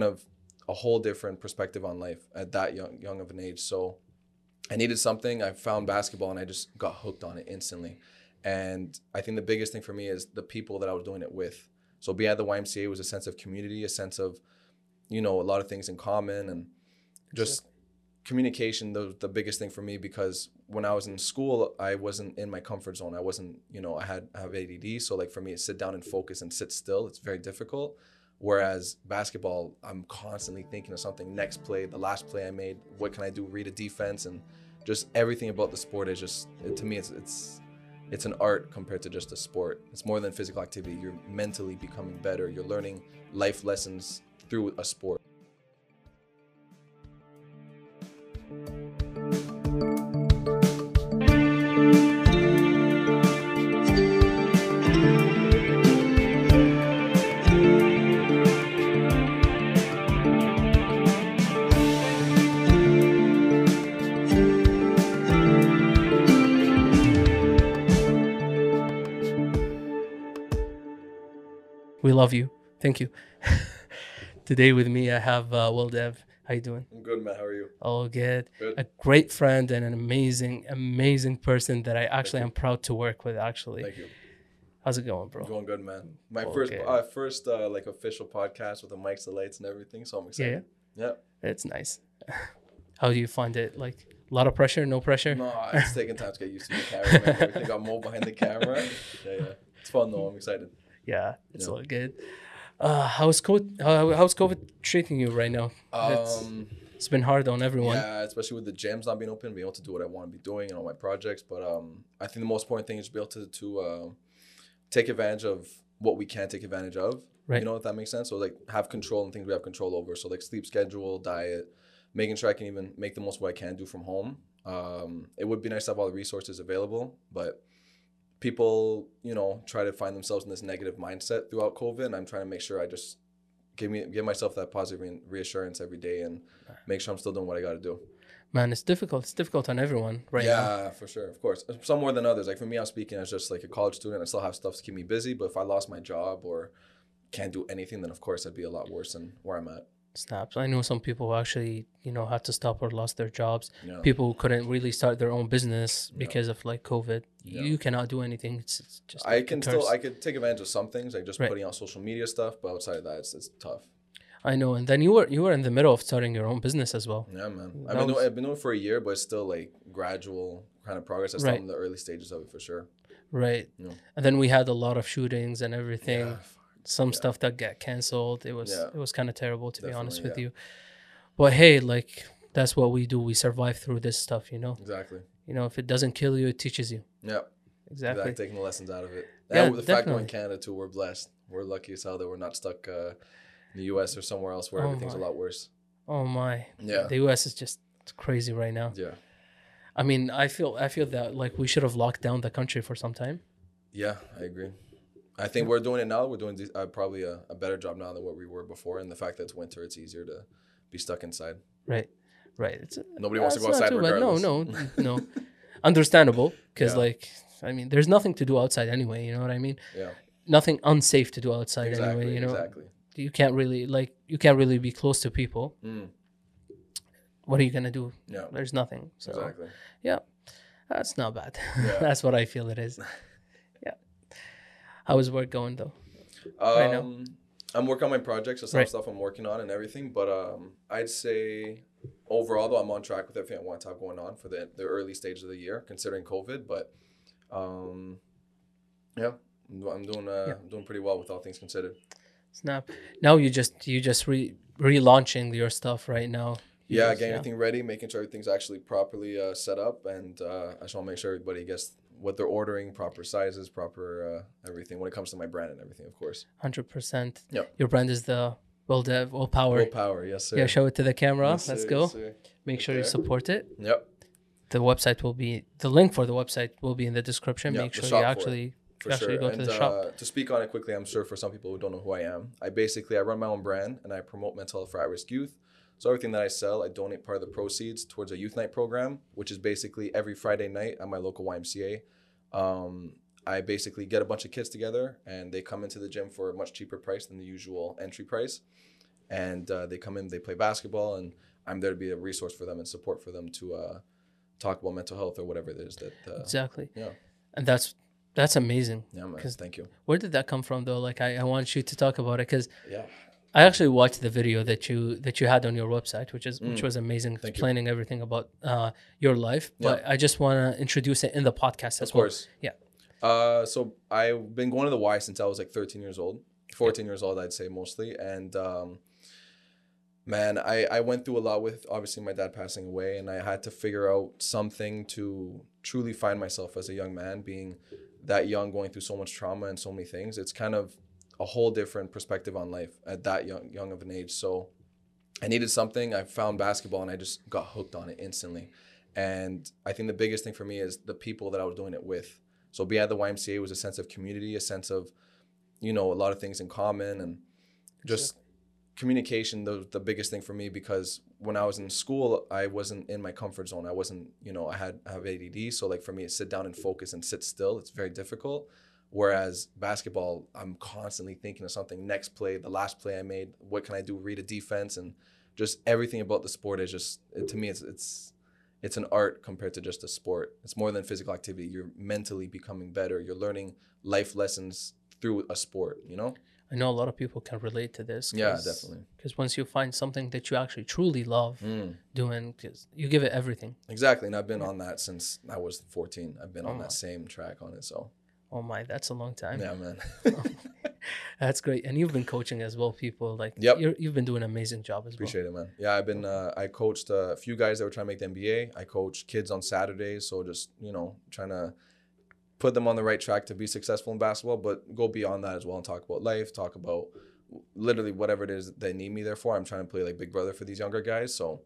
of a whole different perspective on life at that young young of an age. So I needed something. I found basketball and I just got hooked on it instantly. And I think the biggest thing for me is the people that I was doing it with. So being at the YMCA was a sense of community, a sense of, you know, a lot of things in common and just communication the, the biggest thing for me because when I was in school I wasn't in my comfort zone I wasn't you know I had I have ADD so like for me to sit down and focus and sit still it's very difficult whereas basketball I'm constantly thinking of something next play the last play I made what can I do read a defense and just everything about the sport is just it, to me it's it's it's an art compared to just a sport. It's more than physical activity. You're mentally becoming better. You're learning life lessons through a sport We love you. Thank you. Today with me, I have uh, Will Dev. How you doing? I'm good man how are you All good. Good. A great friend and an amazing, amazing person that I actually am proud to work with. Actually, thank you how's it going, bro? Going good, man. My Okay. first, uh, first uh, like official podcast with the mics, the lights, and everything. So I'm Yeah, excited. Yeah. it's nice. How do you find it? Like a lot of pressure, no pressure? No, it's taking time to get used to the camera. Man. Everything got more behind the camera. Yeah, yeah. It's fun though. I'm excited. Yeah, it's Yeah. all good. Uh, how's COVID? How, how's COVID treating you right now? It's- Um, It's been hard on everyone. yeah, especially with the gyms not being open, being able to do what I want to be doing and all my projects. But um, I think the most important thing is to be able to to uh, take advantage of what we can take advantage of. Right. You know if that makes sense. So like have control and things we have control over. So like sleep schedule, diet, making sure I can even make the most of what I can do from home. Um, it would be nice to have all the resources available, but people, you know, try to find themselves in this negative mindset throughout COVID. And I'm trying to make sure I just give me give myself that positive re- reassurance every day and make sure I'm still doing what I got to do. Man, it's difficult. It's difficult on everyone right now. yeah, for sure, of course. Some more than others. Like for me, I'm speaking as just like a college student. I still have stuff to keep me busy. But if I lost my job or can't do anything, then of course I'd be a lot worse than where I'm at. Snaps. I know some people who actually, you know, had to stop or lost their jobs. Yeah. People who couldn't really start their own business Yeah. because of like COVID. Yeah. You cannot do anything. It's, it's just I can still. I could take advantage of some things, like just Right. putting out social media stuff. But outside of that, it's, it's tough. I know. And then you were you were in the middle of starting your own business as well. Yeah, man. That I've been, was- doing, I've been doing it for a year, but it's still like gradual kind of progress. I'm still Right. in the early stages of it for sure. Right. Yeah. And then we had a lot of shootings and everything. Yeah, Some stuff that got canceled. It was Yeah. it was kind of terrible to be honest with Definitely, you. But hey, like that's what we do. We survive through this stuff, you know. exactly. You know, if it doesn't kill you, it teaches you. Yeah, Exactly. exactly. Taking the lessons out of it. Yeah, and the fact we're in. Canada too, we're blessed. We're lucky as hell that we're not stuck uh, in the U.S. or somewhere else where Oh everything's a lot worse. Oh my. Yeah. The US is just crazy right now. Yeah, I mean, I feel I feel that like we should have locked down the country for some time. yeah, I agree. I think we're doing it now. We're doing uh, probably a, a better job now than what we were before. And the fact that it's winter, it's easier to be stuck inside. Right. Right. It's Nobody wants to go outside regardless. No, no, no. Understandable because Yeah. like I mean, there's nothing to do outside anyway. You know what I mean? Yeah, Nothing unsafe to do outside exactly. anyway. You know, exactly. you can't really like you can't really be close to people. Mm, What are you gonna do? yeah, There's nothing. So exactly. yeah, that's not bad. Yeah. that's what I feel it is. yeah. How is work going though? Right now. Um, I'm working on my projects. There's some Right. stuff I'm working on and everything. But um, I'd say overall, though, I'm on track with everything I want to have going on for the the early stages of the year, considering COVID. But um, yeah, I'm doing uh, Yeah. I'm doing pretty well with all things considered. Snap. Now you just you just re relaunching your stuff right now. You Yeah, just- getting everything ready, making sure everything's actually properly uh, set up, and uh, I just want to make sure everybody gets what they're ordering, proper sizes, proper uh, everything when it comes to my brand and everything, of course. Hundred percent. Yep. Your brand is the Will Dev Will Power. Willpower, yes sir. Yeah, show it to the camera. Yes, Let's sir, go. yes. Make sure you support it. Yep. The website will be the link for the website will be in the description. Yeah, Make the sure you actually for actually sure. go to the shop. Uh, to speak on it quickly, I'm sure for some people who don't know who I am, I basically I run my own brand and I promote mental health for at-risk youth. So everything that I sell, I donate part of the proceeds towards a youth night program, which is basically every Friday night at my local YMCA. Um, I basically get a bunch of kids together and they come into the gym for a much cheaper price than the usual entry price. and uh, they come in, they play basketball, and I'm there to be a resource for them and support for them to uh, talk about mental health or whatever it is that. Uh, exactly. Yeah. And that's that's amazing. Yeah, man. Thank you. Where did that come from though? Like I, I want you to talk about it because Yeah. I actually watched the video that you that you had on your website, which is which Mm. was amazing, Thank you. explaining everything about uh, your life. Yeah. But I just want to introduce it in the podcast as well. Of well. course. Yeah. Uh, so I've been going to the Y since I was like 13 years old, 14 years old, I'd say mostly. And um, man, I, I went through a lot with obviously my dad passing away, and I had to figure out something to truly find myself as a young man, being that young, going through so much trauma and so many things. It's kind of a whole different perspective on life at that young young of an age. So I needed something. I found basketball, and I just got hooked on it instantly. And I think the biggest thing for me is the people that I was doing it with. So being at the YMCA was a sense of community, a sense of, you know, a lot of things in common and just communication the, the biggest thing for me because when I was in school I wasn't in my comfort zone. I wasn't, you know, I had I have ADD, so like for me to sit down and focus and sit still, it's very difficult. Whereas basketball, I'm constantly thinking of something. Next play, the last play I made, what can I do? Read a defense and just everything about the sport is just to me it's it's it's an art compared to just a sport. It's more than physical activity. You're mentally becoming better. You're learning life lessons through a sport, you know? I know a lot of people can relate to this. Yeah, definitely. Because once you find something that you actually truly love Mm, doing, 'cause you give it everything. exactly. And I've been on that since I was 14. I've been on Oh. that same track on it. So, Oh my, that's a long time. yeah, man. That's great. And you've been coaching as well, people. Like, Yep. you're, you've been doing an amazing job as well. Appreciate it, man. Yeah, I've been, uh, I coached a few guys that were trying to make the NBA. I coach kids on Saturdays. So just, you know, trying to put them on the right track to be successful in basketball, but go beyond that as well and talk about life, talk about literally whatever it is that they need me there for. I'm trying to play like big brother for these younger guys. So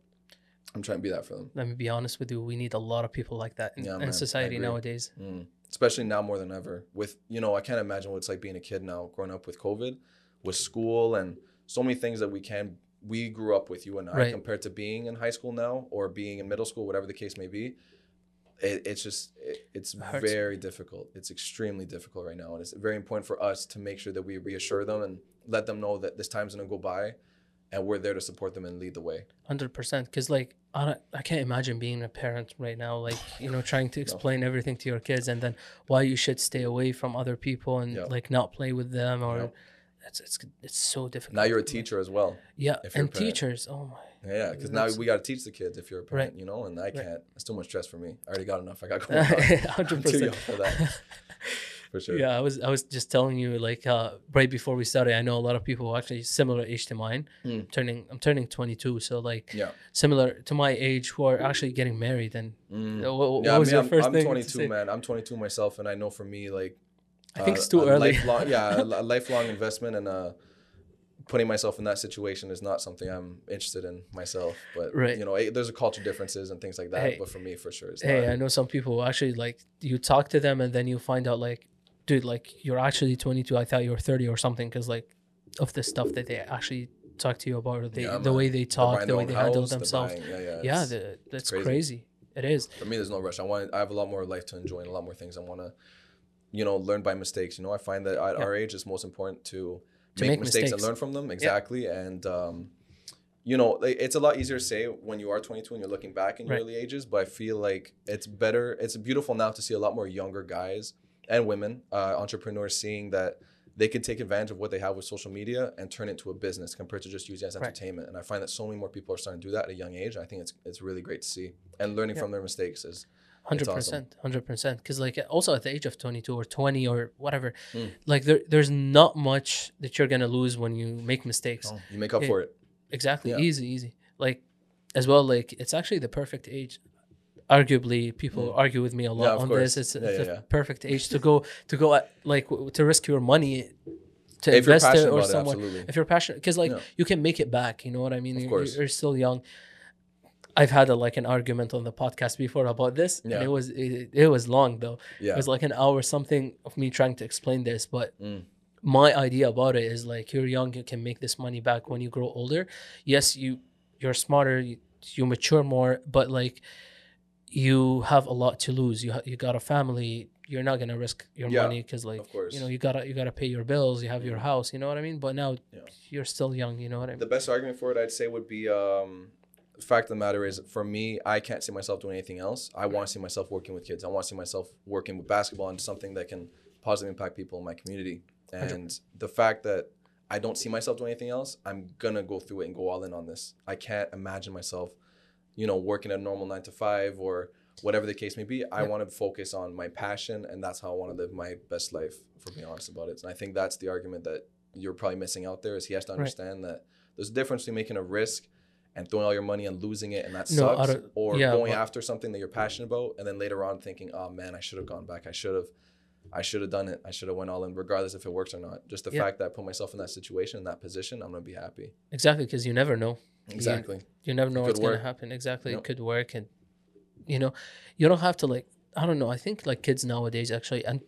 I'm trying to be that for them. Let me be honest with you. We need a lot of people like that in, Yeah, in society nowadays. Mm. Especially now more than ever. With you know, I can't imagine what it's like being a kid now, growing up with COVID, with school, and so many things that we can we grew up with you and I Right. compared to being in high school now or being in middle school, whatever the case may be. It, it's just it, it's hurts. very difficult. It's extremely difficult right now, and it's very important for us to make sure that we reassure them and let them know that this time's gonna go by, and we're there to support them and lead the way. Hundred percent. Because like I don't, I can't imagine being a parent right now. Like you know, trying to explain everything to your kids and then why you should stay away from other people and like not play with them or Yeah. it's it's it's so difficult. Now you're a teacher as well. Yeah, and teachers. Oh my. Yeah, because now we got to teach the kids if you're a parent, Right. you know, and I can't. It's too much stress for me. I already got enough. I got going on. Hundred I'm too young percent. for that. For sure. Yeah, I was I was just telling you like uh, right before we started. I know a lot of people who actually similar age to mine. Mm. Turning, I'm turning 22, so like Yeah. similar to my age who are actually getting married. And Mm. uh, what, what Yeah, I was mean, your I'm, 1st I'm thing? to 22, say? man. I'm 22 myself, and I know for me, like, I think uh, it's too early. Lifelong, yeah, a, lifelong investment and uh, putting myself in that situation is not something I'm interested in myself. But Right. you know, eh, there's a culture differences and things like that. Hey. but for me, for sure, it's hey, not. I know some people who actually like you talk to them and then you find out like, dude, like you're actually 22. I thought you were 30 or something because like of the stuff that they actually talk to you about, or they, Yeah, the man. way they talk, the way they handle house, they're themselves. buying- yeah, yeah. yeah, the, that's crazy. crazy. It is. for me there's no rush i want i have a lot more life to enjoy and a lot more things i want to you know learn by mistakes you know i find that at Yeah. our age it's most important to, To make, make mistakes, mistakes. and learn from them exactly and um you know it's a lot easier to say when you are 22 and you're looking back in your Right. early ages but i feel like it's better it's beautiful now to see a lot more younger guys and women uh, entrepreneurs seeing that they can take advantage of what they have with social media and turn it into a business compared to just using it as Right. entertainment. And I find that so many more people are starting to do that at a young age. I think it's it's really great to see. And learning Yeah. from their mistakes is Hundred percent, hundred percent. Because like also at the age of twenty two or twenty or whatever, Mm. like there there's not much that you're gonna lose when you make mistakes. Oh, you make up Yeah. for it. Exactly, Yeah. easy, easy. Like as well, like it's actually the perfect age. Arguably, people argue with me a lot Mm. Yeah, on course. this. It's Yeah, the yeah, yeah. perfect age to go to go at, like to risk your money to If invest it or it, someone. if you're passionate, because like you can make it back. You know what I mean? Of You're- course. you're still young. I've had a, like an argument on the podcast before about this, and it was it, it was long though. Yeah. It was like an hour something of me trying to explain this, but Mm. my idea about it is like you're young, you can make this money back when you grow older. Yes, you you're smarter, you, you mature more, but like you have a lot to lose. You ha- you got a family, you're not gonna risk your Yeah, money because like of you know you gotta you gotta pay your bills you have your house you know what i mean but now Yeah. you're still young you know what i mean The best argument for it, I'd say, would be um, the fact of the matter is, for me, I can't see myself doing anything else. I want to see myself working with kids. I want to see myself working with basketball and something that can positively impact people in my community. And the fact that I don't see myself doing anything else, I'm gonna go through it and go all in on this. I can't imagine myself, you know, working a normal nine to five or whatever the case may be. I Yeah. want to focus on my passion, and that's how I want to live my best life. For being honest about it, and I think that's the argument that you're probably missing out there is he has to Right. understand that there's a difference between making a risk and throwing all your money and losing it and that No, sucks of- or yeah, going but- after something that you're passionate about and then later on thinking oh man i should have gone back i should have i should have done it i should have went all in regardless if it works or not just the Yeah. fact that i put myself in that situation in that position i'm gonna be happy exactly because you never know exactly. You never know It what's gonna happen. Exactly. Yep. it could work and you know you don't have to like i don't know. I think like kids nowadays actually and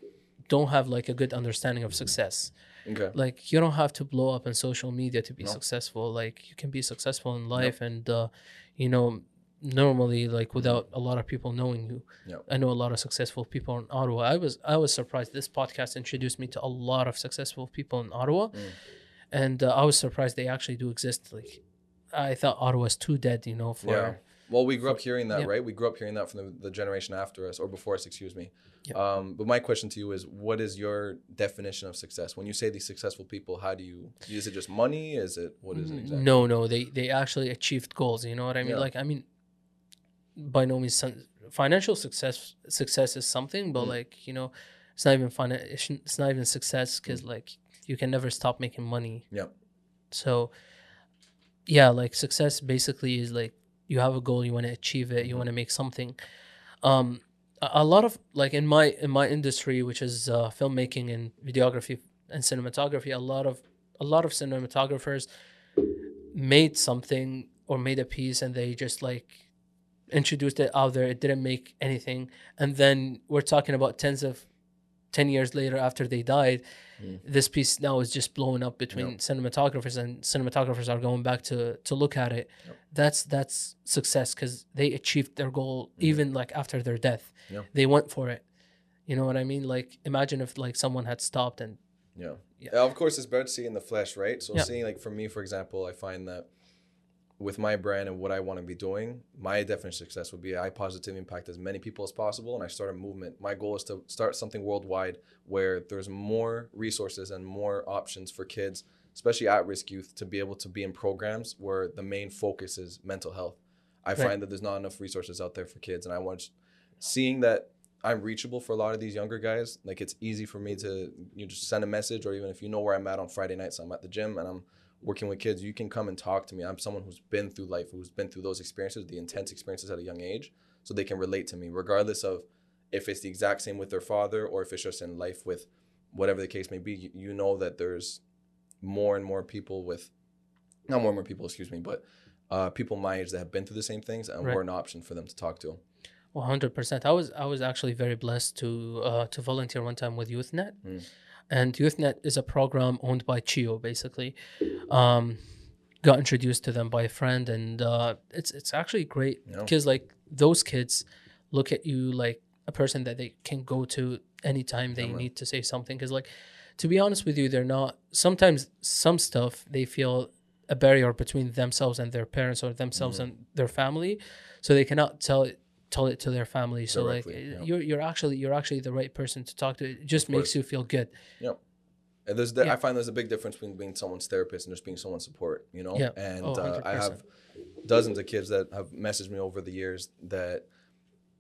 don't have like a good understanding of success. Okay. Like you don't have to blow up on social media to be No. successful. Like you can be successful in life and uh you know normally like without a lot of people knowing you. Yep. i know a lot of successful people in ottawa. I was i was surprised. This podcast introduced me to a lot of successful people in ottawa. Mm. and uh, i was surprised they actually do exist like i thought ottawa's too dead you know for Yeah. Well, we grew up hearing that, yeah. right? We grew up hearing that from the, the generation after us or before us, excuse me. Yeah. Um, but my question to you is, what is your definition of success? When you say these successful people, how do you? Is it just money? Is it what is it exactly? No, no, they they actually achieved goals. You know what I mean? Yeah. Like, I mean, by no means financial success success is something, but Mm. like you know, it's not even fun. It's it's not even success because like you can never stop making money. Yep. So, yeah, like success basically is like you have a goal, you want to achieve it, you want to make something. Um, a, a lot of like in my in my industry, which is uh, filmmaking and videography and cinematography, a lot of a lot of cinematographers made something or made a piece and they just like introduced it out there. It didn't make anything, and then we're talking about tens of. 10 years later after they died Mm. this piece now is just blowing up between Yep. cinematographers and cinematographers are going back to to look at it Yep. that's that's success because they achieved their goal Mhm. even like after their death Yeah. they went for it you know what i mean like imagine if like someone had stopped and Yeah. Yeah. Of course, it's better to see in the flesh, right? So seeing like for me, for example, I find that with my brand and what I want to be doing, my definition of success would be I positively impact as many people as possible, and I start a movement. My goal is to start something worldwide where there's more resources and more options for kids, especially at-risk youth, to be able to be in programs where the main focus is mental health. I Right. find that there's not enough resources out there for kids, and I want seeing that I'm reachable for a lot of these younger guys. Like it's easy for me to you just send a message, or even if you know where I'm at on Friday nights, I'm at the gym and I'm working with kids. You can come and talk to me. I'm someone who's been through life, who's been through those experiences, the intense experiences at a young age, so they can relate to me, regardless of if it's the exact same with their father or if it's just in life with whatever the case may be. You, know that there's more and more people with, not more and more people, excuse me, but uh, people my age that have been through the same things, and Right. we're an option for them to talk to. One hundred percent. I was I was actually very blessed to uh, to volunteer one time with YouthNet, Mm. And YouthNet is a program owned by CHEO. Basically, um, got introduced to them by a friend, and uh, it's it's actually great Yeah. because like those kids look at you like a person that they can go to anytime they Yeah, man. need to say something. Because like to be honest with you, they're not. Sometimes some stuff they feel a barrier between themselves and their parents or themselves Mhm. and their family, so they cannot tell it tell it to their family. So like Directly, uh, yeah. you're you're actually you're actually the right person to talk to. It just Of makes course. you feel good. Yeah. And there's the, Yeah. I find there's a big difference between being someone's therapist and just being someone's support, you know? Yeah. And Oh, uh, I have dozens of kids that have messaged me over the years that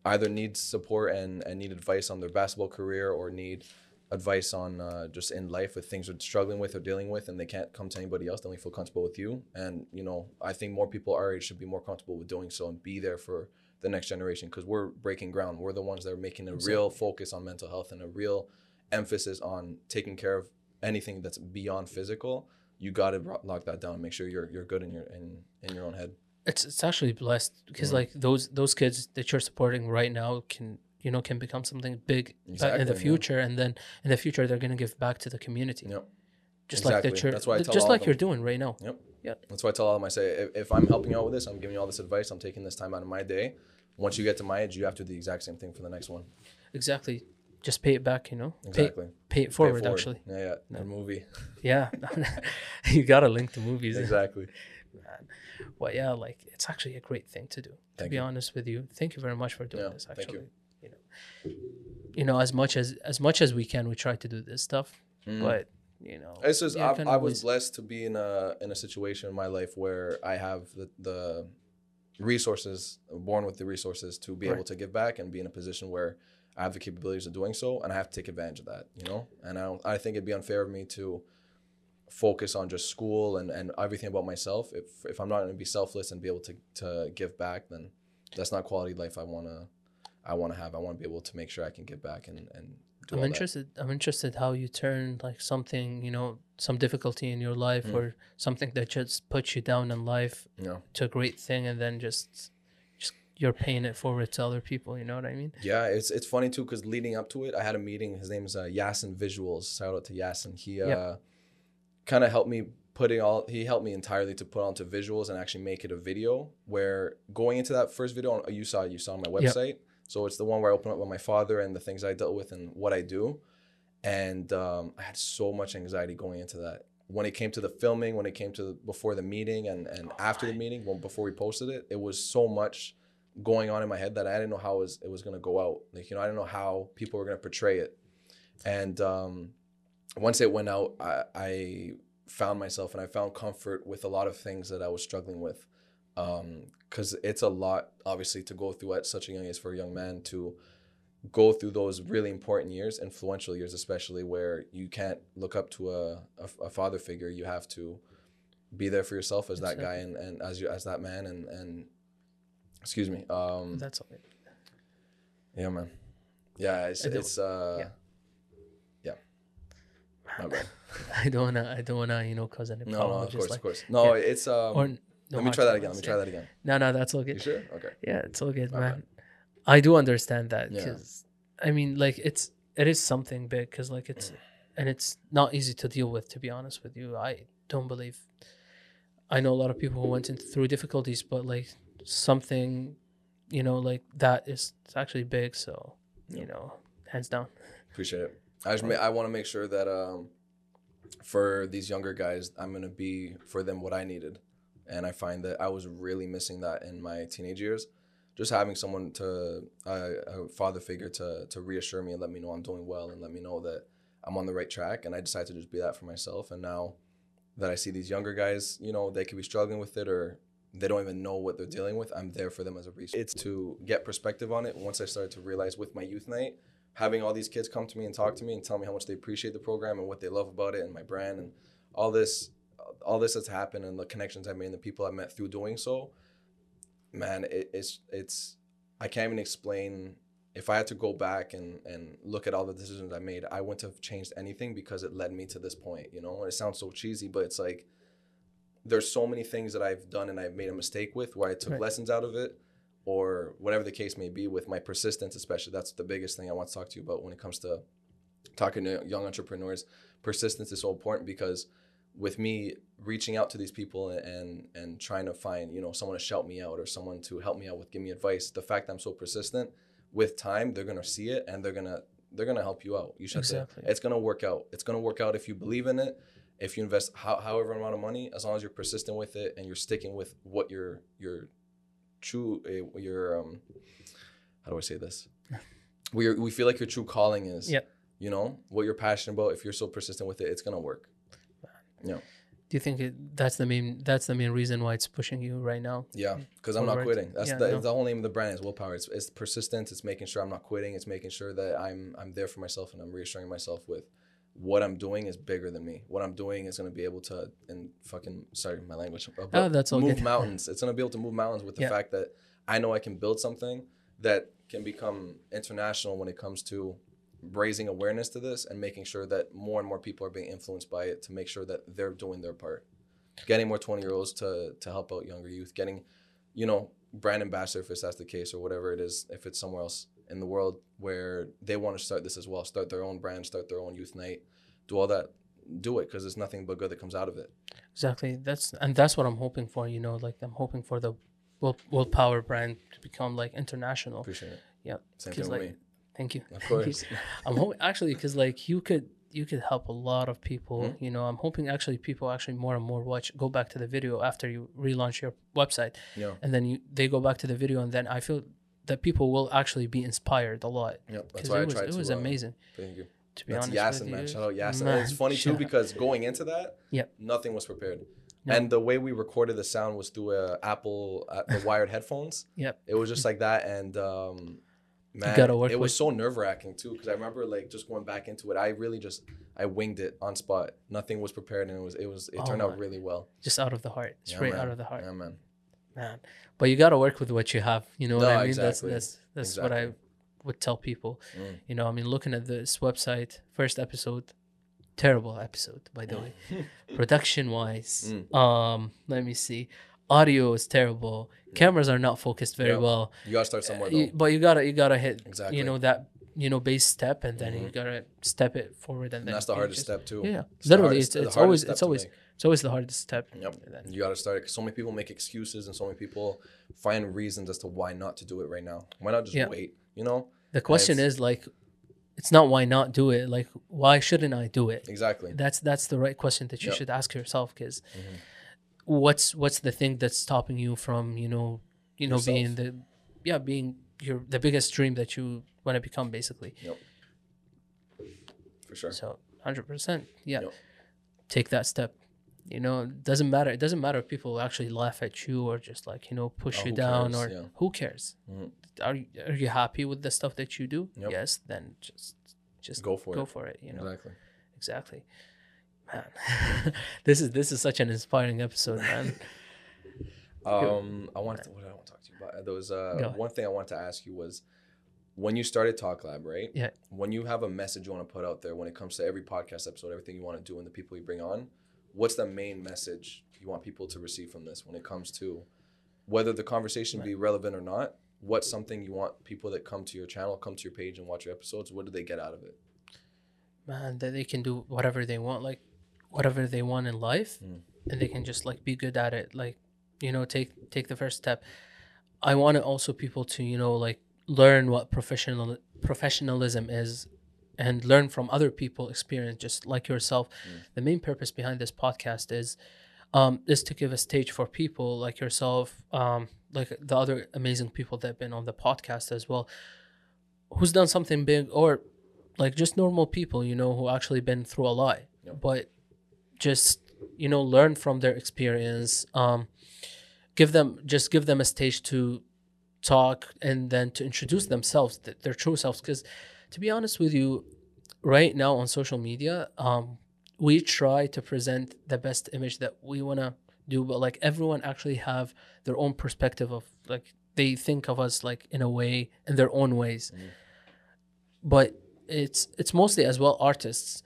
either need support and, and need advice on their basketball career or need advice on uh, just in life with things they're struggling with or dealing with and they can't come to anybody else. They only feel comfortable with you. And, you know, I think more people our age should be more comfortable with doing so and be there for the next generation because we're breaking ground. We're the ones that are making a real focus on mental health and a real emphasis on taking care of anything that's beyond physical. You got to lock that down. Make sure you're you're good in your in in your own head. It's it's actually blessed because Mhm. like those those kids that you're supporting right now can you know can become something big uh, in Exactly, the yeah. future, and then in the future they're gonna give back to the community. Yep. Just like that Exactly. you're That's why I tell just like of you're doing right now. That's why I tell all of them. I say if, if I'm helping you out with this, I'm giving you all this advice. I'm taking this time out of my day. Once you get to my age, you have to do the exact same thing for the next one. Exactly. just pay it back. You know, Exactly. pay, pay it Pay forward, Actually, Yeah, yeah. The movie. yeah, you gotta link the movies. exactly. man. But yeah, like it's actually a great thing to do. To Thank be you. honest with you, thank you very much for doing Yeah, this. Actually, you. you. know, you know, as much as as much as we can, we try to do this stuff. Mm. But you know, It's just Yeah, I, I was blessed to be in a in a situation in my life where I have the, the resources, born with the resources to be able to give back and be in a position where I have the capabilities of doing so, and I have to take advantage of that. You know, and I don't, I think it'd be unfair of me to focus on just school and, and everything about myself. If if I'm not going to be selfless and be able to to give back, then that's not quality life I wanna I wanna have. I want to be able to make sure I can give back and and. Do I'm all that. interested. I'm interested how you turn like something, you know, some difficulty in your life Mm. or something that just puts you down in life know. to a great thing, and then just just you're paying it forward to other people. You know what I mean? Yeah, it's it's funny too because leading up to it, I had a meeting. His name is uh, Yasin Visuals. Shout out to Yasin. He uh, Yeah. kind of helped me putting all. He helped me entirely to put onto visuals and actually make it a video. Where going into that first video, uh, you saw you saw on my Yep. So it's the one where I open up with my father and the things I dealt with and what I do. And um, I had so much anxiety going into that. When it came to the filming, when it came to the, before the meeting and, and after the meeting, well, before we posted it, it was so much going on in my head that I didn't know how it was, it was going to go out. Like, you know, I didn't know how people were going to portray it. And um, once it went out, I, I found myself and I found comfort with a lot of things that I was struggling with. Because it's a lot, obviously, to go through at such a young age for a young man to go through those really important years, influential years, especially where you can't look up to a, a, a father figure. You have to be there for yourself as that guy and, and as you as that man and and excuse me. Um, That's all. yeah, man. Yeah, it's it's uh, yeah. yeah. My bad. I don't wanna. I don't wanna. You know, cause any No, problem. no, of course, like, of course. No, yeah. it's um. Or no let me try that again. Let me try that again. No, no, that's all good. You sure? Okay. Yeah, it's all good, My man. bad. I do understand that Yeah. because I mean, like, it's it is something big because like it's and it's not easy to deal with. To be honest with you, I don't believe. I know a lot of people who went into through difficulties, but like something, you know, like that is it's actually big. So you know, hands down. Appreciate it. I just ma- I want to make sure that um, for these younger guys, I'm gonna be for them what I needed, and I find that I was really missing that in my teenage years. Just having someone to uh, a father figure to to reassure me and let me know I'm doing well and let me know that I'm on the right track. And I decided to just be that for myself. And now that I see these younger guys, you know, they could be struggling with it or they don't even know what they're dealing with. I'm there for them as a resource. It's to get perspective on it. Once I started to realize with my youth night, having all these kids come to me and talk to me and tell me how much they appreciate the program and what they love about it and my brand and all this, all this has happened and the connections I made and the people I met through doing so, man, it, it's it's I can't even explain. If I had to go back and and look at all the decisions I made, I wouldn't have changed anything because it led me to this point. You know, and it sounds so cheesy, but it's like there's so many things that I've done and I've made a mistake with where I took Right. lessons out of it or whatever the case may be with my persistence especially that's the biggest thing I want to talk to you about when it comes to talking to young entrepreneurs persistence is so important because with me reaching out to these people and and trying to find you know someone to shout me out or someone to help me out with give me advice the fact that I'm so persistent with time they're to see it and they're to they're to help you out you should Exactly. it's going to work out it's to work out if you believe in it if you invest how, however amount of money as long as you're persistent with it and you're sticking with what your your true uh, your um how do i say this we we feel like your true calling is Yep. you know what you're passionate about if you're so persistent with it it's gonna work yeah. Do you think it, that's the main that's the main reason why it's pushing you right now? yeah because i'm not quitting. That's Yeah, the, no. the whole name of the brand is willpower. It's, it's persistence. It's making sure i'm not quitting. It's making sure that i'm i'm there for myself and i'm reassuring myself with what i'm doing is bigger than me. What i'm doing is going to be able to and fucking sorry my language uh, Oh, that's all move good. mountains. It's going to be able to move mountains with the Yeah. fact that i know i can build something that can become international when it comes to raising awareness to this and making sure that more and more people are being influenced by it to make sure that they're doing their part getting more 20 year olds to to help out younger youth getting you know brand ambassador if that's the case or whatever it is if it's somewhere else in the world where they want to start this as well start their own brand start their own youth night do all that do it because there's nothing but good that comes out of it Exactly. That's and that's what I'm hoping for. You know, like I'm hoping for the will willpower brand to become like international. appreciate it Yeah, same thing with me Thank you. Of course. I'm hoping actually because like you could you could help a lot of people. Mhm. You know, I'm hoping actually people actually more and more watch go back to the video after you relaunch your website, Yeah. and then you they go back to the video, and then I feel that people will actually be inspired a lot Yep. That's why it I was tried it to. was uh, amazing. Thank you. To be That's honest Yasin, with man. you. Shout out Yasin. Man, it's funny too because going into that, Yep. nothing was prepared. No. And the way we recorded the sound was through a Apple uh, the wired headphones. Yep. It was just like that, and um, man, gotta work it was so nerve wracking too. Because I remember like just going back into it, I really just I winged it on spot. Nothing was prepared, and it was it was it Oh turned out really well. just out of the heart, straight man. out of the heart, Yeah, man. man. But you got to work with what you have. You know what I mean? exactly. That's that's that's what I would tell people. Mm. You know, I mean, looking at this website, first episode, terrible episode by the way. Production wise, Mm. um, let me see, audio is terrible. Cameras are not focused very Yeah. well. You gotta start somewhere though. but you gotta you gotta hit Exactly. you know that you know base step and then you Mhm. gotta step it forward and And then that's the hardest just- step too. Yeah, It's literally, hardest- it's, it's always it's always it's always the hardest step. Yep. Then- You got to start it because so many people make excuses and so many people find reasons as to why not to do it right now. Why not just Yeah. wait? You know? The question is like, it's not why not do it. Like, why shouldn't I do it? Exactly. That's that's the right question that you Yep. should ask yourself. Because Mhm. What's what's the thing that's stopping you from you know you know being the yeah being your the biggest dream that you want to become basically. For sure. So hundred percent, yeah. Yep. Take that step. You know, it doesn't matter. It doesn't matter if people actually laugh at you or just like you know push Oh, you down cares? or Yeah. who cares. Mhm. Are you, are you happy with the stuff that you do? Yep. Yes, then just just Go for go it. Go for it. You know, Exactly. exactly. Man, this is this is such an inspiring episode, man. Um, I wanted to, what did I want to talk to you about? There was uh, one thing I wanted to ask you was when you started Talk Lab, right? Yeah. When you have a message you want to put out there when it comes to every podcast episode, everything you want to do and the people you bring on, what's the main message you want people to receive from this when it comes to whether the conversation be relevant or not? What's something you want people that come to your channel, come to your page and watch your episodes, what do they get out of it? man, that they can do whatever they want, like whatever they want in life, Mm. and they can just like be good at it. Like, you know, take take the first step. I want also people to you know like learn what professional professionalism is, and learn from other people experience, just like yourself. The main purpose behind this podcast is. Um, is to give a stage for people like yourself, um, like the other amazing people that have been on the podcast as well, who's done something big or like just normal people, you know, who actually been through a lot, Yep. but just you know learn from their experience. Um, give them just give them a stage to talk and then to introduce themselves, th- their true selves. Because to be honest with you, right now on social media, um, we try to present the best image that we wanna do, but like everyone actually have their own perspective of like they think of us like in a way in their own ways Mhm. but it's it's mostly as well artists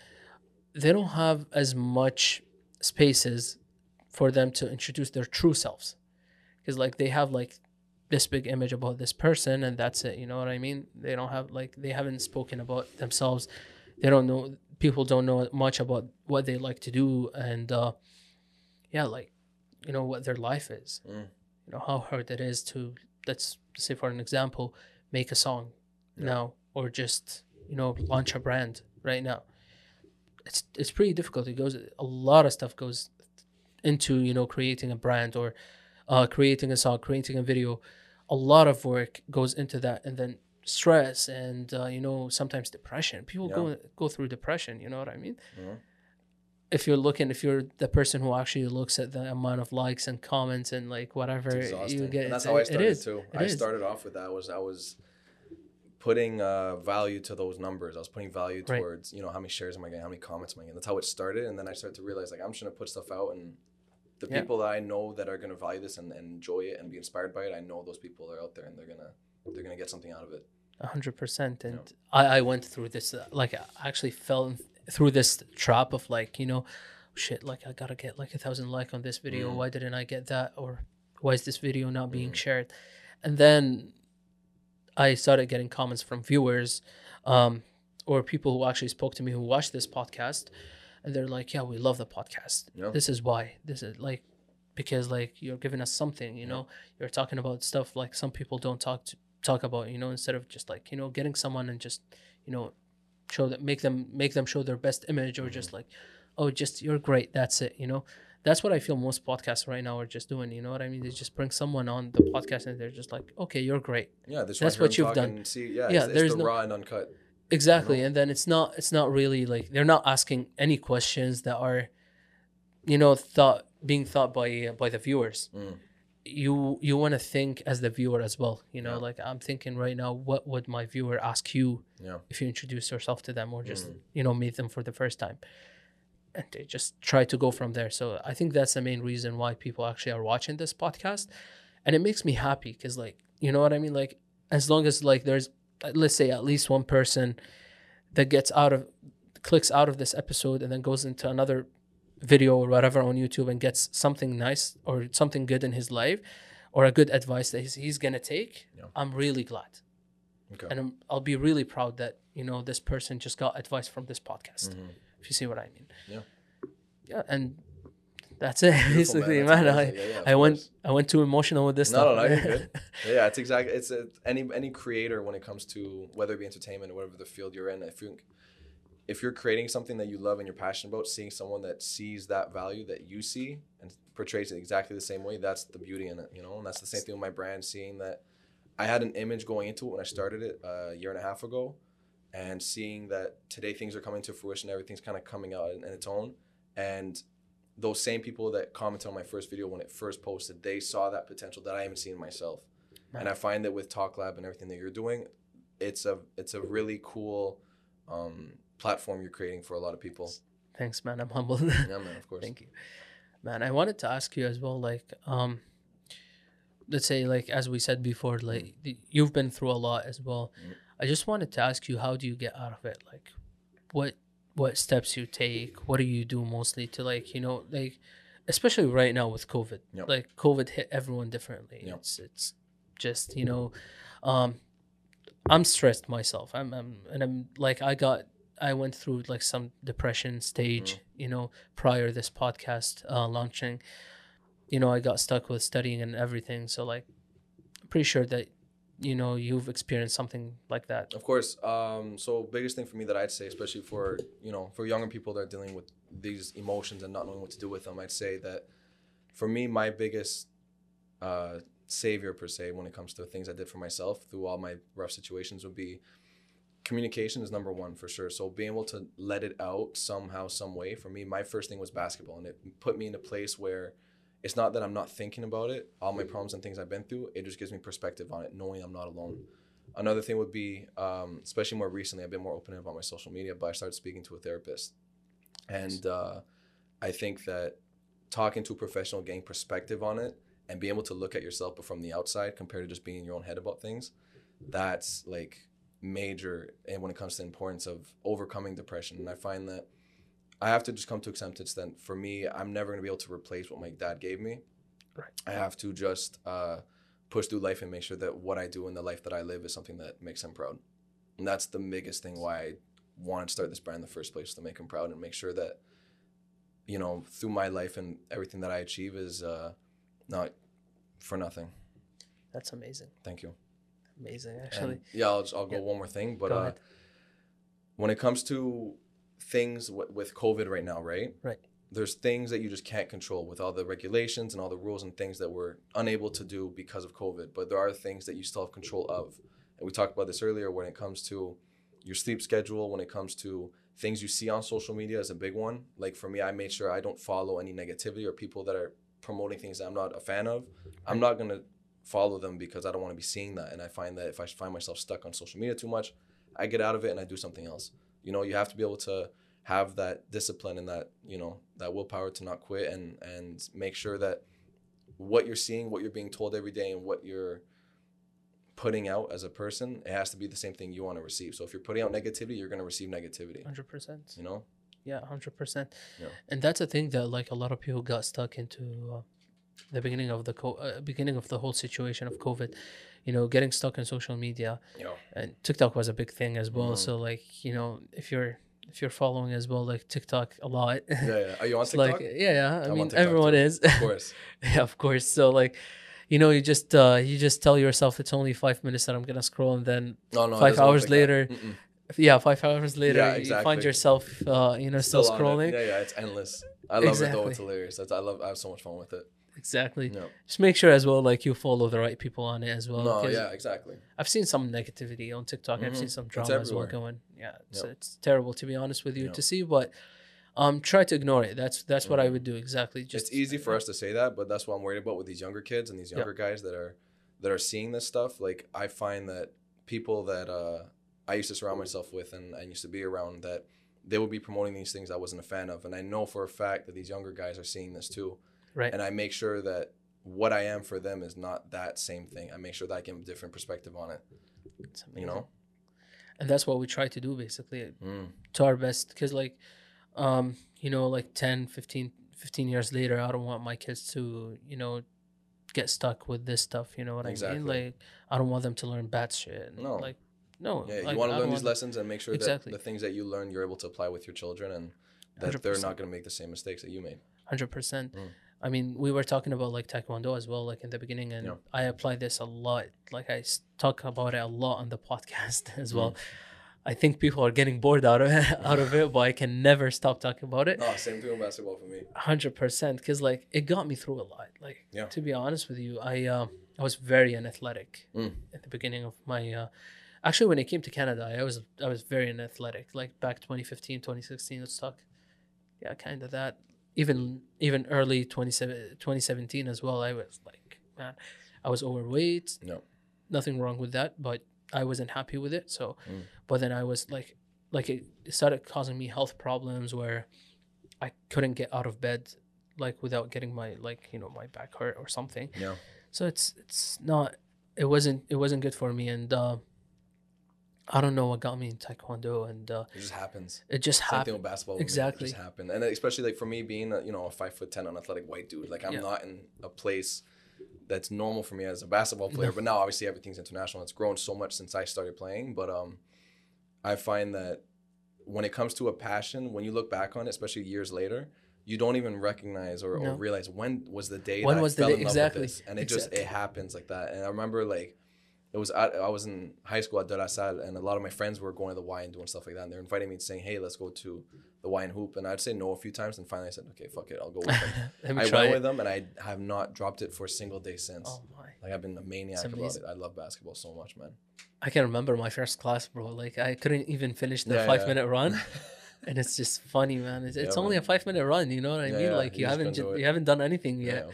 they don't have as much spaces for them to introduce their true selves. Because like they have like this big image about this person and that's it you know what i mean? They don't have like they haven't spoken about themselves. They don't know people don't know much about what they like to do and uh yeah like you know what their life is. Mm. you know how hard it is to let's say for an example make a song Yeah. now or just you know launch a brand right now it's it's pretty difficult it goes a lot of stuff goes into you know creating a brand or uh, creating a song creating a video a lot of work goes into that and then stress and uh, you know sometimes depression people go go through depression you know what i mean Mhm. if you're looking if you're the person who actually looks at the amount of likes and comments and like whatever you get and that's it- how I started is. too. It I is. started off with that was I was putting uh, value to those numbers. I was putting value Right. towards you know how many shares am I getting, how many comments am I getting. That's how it started, and then I started to realize like I'm just gonna put stuff out, and the Yeah. people that I know that are gonna value this and, and enjoy it and be inspired by it, I know those people are out there and they're gonna they're gonna get something out of it. A hundred percent. And Yeah. I, I went through this, uh, like, I actually fell through this trap of like, you know, shit, like, I gotta get like a thousand like on this video. Mm. Why didn't I get that? Or why is this video not being Mhm. shared? And then I started getting comments from viewers um, or people who actually spoke to me who watched this podcast. And they're like, yeah, we love the podcast. Yeah. This is why. This is like, because like you're giving us something, you know, you're talking about stuff like some people don't talk to talk about you know instead of just like you know getting someone and just you know show that make them make them show their best image or just like oh just you're great that's it you know that's what i feel most podcasts right now are just doing you know what i mean they just bring someone on the podcast and they're just like okay you're great Yeah, That's what you've done. See, yeah, Yeah, it's, there's it's the no- raw and uncut. exactly and then it's not it's not really like they're not asking any questions that are you know thought being thought by by the viewers Mm. you you want to think as the viewer as well you know Yeah. like i'm thinking right now what would my viewer ask you Yeah. if you introduce yourself to them or just Mm. you know meet them for the first time and they just try to go from there so i think that's the main reason why people actually are watching this podcast and it makes me happy because like you know what i mean like as long as like there's uh, let's say at least one person that gets out of clicks out of this episode and then goes into another video or whatever on youtube and gets something nice or something good in his life or a good advice that he's, he's gonna take Yeah. i'm really glad Okay. and I'm, I'll be really proud that you know this person just got advice from this podcast. Mhm. If you see what I mean. Yeah. Yeah, and that's it. Beautiful, Basically, That's man, I. Yeah, yeah, I went course. I went too emotional with this No, stuff. no, no, you're good. Yeah, it's exactly. It's a, any any creator when it comes to whether it be entertainment or whatever the field you're in. If you if you're creating something that you love and you're passionate about, seeing someone that sees that value that you see and portrays it exactly the same way, that's the beauty in it, you know. And that's the same thing with my brand. Seeing that I had an image going into it when I started it uh, a year and a half ago, and seeing that today things are coming to fruition, everything's kind of coming out in, in its own, and those same people that commented on my first video when it first posted, they saw that potential that I haven't seen myself. And I find that with Talk Lab and everything that you're doing, it's a it's a really cool um, platform you're creating for a lot of people. Thanks, man. I'm humbled. Yeah, man, of course. Thank you, man. I wanted to ask you as well, like, um, let's say, like as we said before, like you've been through a lot as well. Mm. I just wanted to ask you, how do you get out of it? Like, what what steps you take? What do you do mostly to like, you know, like, especially right now with COVID. Yep. Like COVID hit everyone differently. Yep. It's it's just you know, um, I'm stressed myself. I'm, I'm and I'm like I got I went through like some depression stage, Mm. you know, prior this podcast uh, launching. You know, I got stuck with studying and everything. So like, I'm pretty sure that you know you've experienced something like that. Of course. Um, so biggest thing for me that I'd say, especially for you know for younger people that are dealing with these emotions and not knowing what to do with them, I'd say that for me, my biggest uh, savior per se when it comes to things I did for myself through all my rough situations would be communication is number one for sure. So being able to let it out somehow, some way. For me, my first thing was basketball, and it put me in a place where it's not that I'm not thinking about it. All my problems and things I've been through, it just gives me perspective on it, knowing I'm not alone. Another thing would be, um, especially more recently, I've been more open about my social media, but I started speaking to a therapist, and uh, I think that talking to a professional, getting perspective on it, and being able to look at yourself but from the outside compared to just being in your own head about things, that's like major and when it comes to the importance of overcoming depression. And I find that I have to just come to acceptance then. for me, I'm never gonna be able to replace what my dad gave me. Right. I have to just uh, push through life and make sure that what I do in the life that I live is something that makes him proud. And that's the biggest thing why I wanted to start this brand in the first place to make him proud and make sure that, you know, through my life and everything that I achieve is uh, not for nothing. That's amazing. Thank you. Amazing, And, actually. yeah, I'll, just, I'll go Yeah. one more thing, but uh, when it comes to things w- with COVID right now, right? Right. There's things that you just can't control with all the regulations and all the rules and things that we're unable to do because of COVID. But there are things that you still have control of. And we talked about this earlier when it comes to your sleep schedule, when it comes to things you see on social media is a big one. Like for me, I made sure I don't follow any negativity or people that are promoting things that I'm not a fan of. I'm not going to follow them because I don't want to be seeing that. And I find that if I find myself stuck on social media too much, I get out of it and I do something else. You know, you have to be able to have that discipline and that, you know, that willpower to not quit and and make sure that what you're seeing, what you're being told every day and what you're putting out as a person, it has to be the same thing you want to receive. So if you're putting out negativity, you're going to receive negativity, 100%. you know? Yeah, hundred percent. Yeah. And that's a thing that like a lot of people got stuck into uh, the beginning of the co- uh, beginning of the whole situation of COVID. You know, getting stuck in social media, know. and TikTok was a big thing as well. Mhm. So like you know, if you're if you're following as well like TikTok a lot, Yeah, yeah. Are you on TikTok? like yeah, yeah. I I'm mean, everyone too, is. of course. yeah, of course. So like, you know, you just uh, you just tell yourself it's only five minutes that I'm gonna scroll, and then No, no. Five hours later, yeah, five hours later, Yeah, you find yourself, uh, you know, still, it. scrolling. Yeah, yeah, it's endless. I love it though. It's hilarious. That's, I love. I have so much fun with it. Exactly. No, Just make sure as well, like you follow the right people on it as well. no, yeah, exactly. I've seen some negativity on TikTok. I've seen some drama as well going. Yeah, it's, Yep. it's terrible to be honest with you Yep. to see, but um, try to ignore it. That's that's what I Mhm. would do exactly. Just it's easy for us to say that, but that's what I'm worried about with these younger kids and these younger guys that are that are seeing this stuff. Like I find that people that uh, I used to surround myself with and I used to be around that they would be promoting these things I wasn't a fan of, and I know for a fact that these younger guys are seeing this too. Right. And I make sure that what I am for them is not that same thing. I make sure that I give them a different perspective on it. You know. and that's what we try to do basically Mm. to our best because like um you know like 10 15 15 years later i don't want my kids to you know get stuck with this stuff you know what i Exactly. mean like i don't want them to learn bad shit No. like no Yeah, like, you want to learn these lessons and make sure Exactly. that the things that you learn you're able to apply with your children and that they're not going to make the same mistakes that you made. 100% Mm. I mean we were talking about like taekwondo as well like in the beginning and Yeah. i apply this a lot like I talk about it a lot on the podcast as well Mm. i think people are getting bored out of it out of it but i can never stop talking about it Oh, same thing with basketball for me. hundred percent because like it got me through a lot. Like Yeah. to be honest with you, I um I was very unathletic Mm. at the beginning of my uh actually when I came to Canada, I was I was very unathletic. Like back 2015, 2016, let's talk. Yeah, kind of that. Even even early 27 2017 as well. I was like, man, I was overweight. No. Nothing wrong with that, but I wasn't happy with it. So, Mm. but then I was like, like it started causing me health problems where I couldn't get out of bed like without getting my like you know my back hurt or something. Yeah. So it's it's not it wasn't it wasn't good for me and uh, I don't know what got me in taekwondo and uh, It just happens. it just thing with basketball. me. It Exactly. just happened, and especially like for me being a, you know a five foot ten unathletic white dude, like I'm Yeah. not in a place that's normal for me as a basketball player. But now obviously everything's international. It's grown so much since I started playing. But um, I find that when it comes to a passion, when you look back on it, especially years later. You don't even recognize or, No. or realize when was the day When that was I the fell day- in love exactly, with this, and it just it happens like that. And I remember like it was at, I was in high school at Salle, and a lot of my friends were going to the Y and doing stuff like that. And they're inviting me, to saying, "Hey, let's go to the Y and hoop." And I'd say no a few times, and finally I said, "Okay, fuck it, I'll go with them." I went it. with them, and I have not dropped it for a single day since. Oh my. Like I've been a maniac about it. I love basketball so much, man. I can remember my first class, bro. Like I couldn't even finish the Yeah, five yeah. minute run, and it's just funny, man. It's, it's Yeah, only a five minute run. You know what I Yeah, mean? yeah, Like you you, haven't couldn't ju- do it. you haven't done anything yet.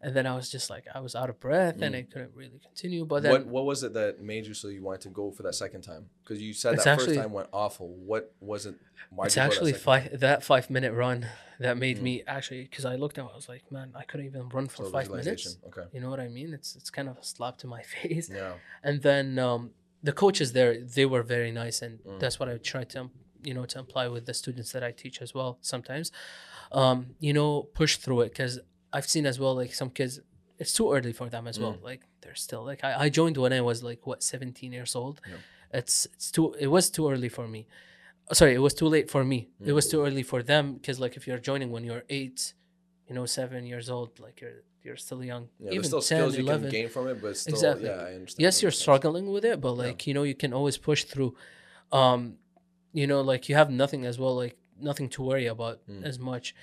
And then I was just like I was out of breath, and Mm. I couldn't really continue. But then what what was it that made you so you wanted to go for that second time? Because you said that actually- first time went awful. What was it? It's did you go that actually second five that five minute run that made Mm. me actually because I looked out, I was like, man, I couldn't even run for So five minutes. Okay. You know what I mean? It's it's kind of a slap to my face. Yeah. And then um, the coaches there, they were very nice, and Mm. that's what I try to you know to apply with the students that I teach as well. Sometimes, um, you know, push through it because I've seen as well like some kids. It's too early for them as well. Mm. Like they're still like I, I joined when I was like what 17 years old. Yeah. It's it's too it was too early for me. Uh, Sorry, it was too late for me. It Mm. was too early for them because like if you're joining when you're eight, you know, seven years old, like you're you're still young. Yeah. Even There's still 10, skills you 11. can gain from it, but still, Exactly. yeah, I understand. yes you're struggling with it but like you know you can always push through um you know like you have nothing as well like nothing to worry about Mm. as much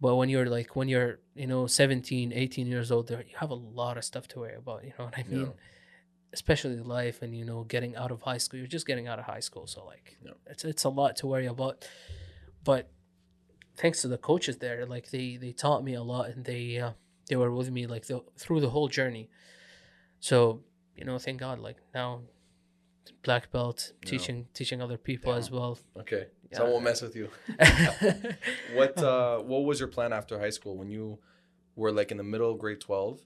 but when you're like when you're you know 17 18 years old there you have a lot of stuff to worry about you know what i mean Yeah. especially life and you know getting out of high school you're just getting out of high school so like Yeah. it's it's a lot to worry about but thanks to the coaches there like they they taught me a lot and they uh, they were with me like the, through the whole journey so you know thank god like now black belt Yeah. teaching teaching other people as well Okay. So I won't mess with you. what uh what was your plan after high school when you were like in the middle of grade 12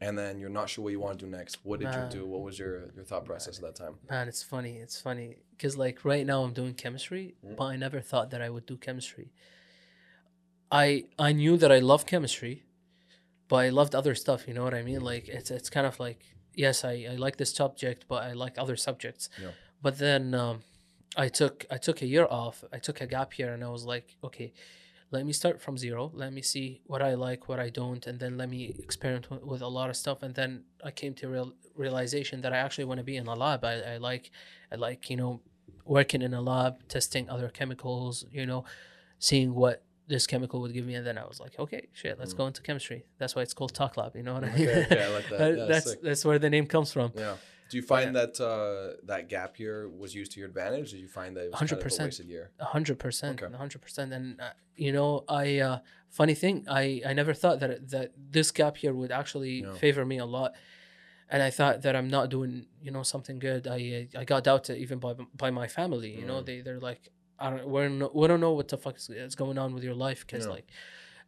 and then you're not sure what you want to do next what did Man. you do what was your your thought process at that time man it's funny it's funny because like right now i'm doing chemistry Mm. but i never thought that i would do chemistry i i knew that i love chemistry but i loved other stuff you know what i mean like it's it's kind of like yes i, I like this subject but i like other subjects Yeah. but then um, i took i took a year off i took a gap year and i was like okay let me start from zero. Let me see what I like, what I don't, and then let me experiment with, with a lot of stuff. And then I came to real realization that I actually want to be in a lab. I, I like, I like you know, working in a lab, testing other chemicals. You know, seeing what this chemical would give me, and then I was like, okay, shit, let's Mm. go into chemistry. That's why it's called Talk Lab. You know what I mean? Okay, okay, I like that. Yeah, that's sick. that's where the name comes from. Yeah. Do you find that uh, that gap year was used to your advantage? Did you find that it was kind of a 100%. wasted year? A hundred percent, a hundred percent. And uh, you know, I uh, funny thing, I I never thought that that this gap year would actually Yeah. favor me a lot, and I thought that I'm not doing you know something good. I I got doubted even by by my family. You know, Mm. they they're like, I don't we're no, we don't know what the fuck is, is going on with your life because Yeah. like,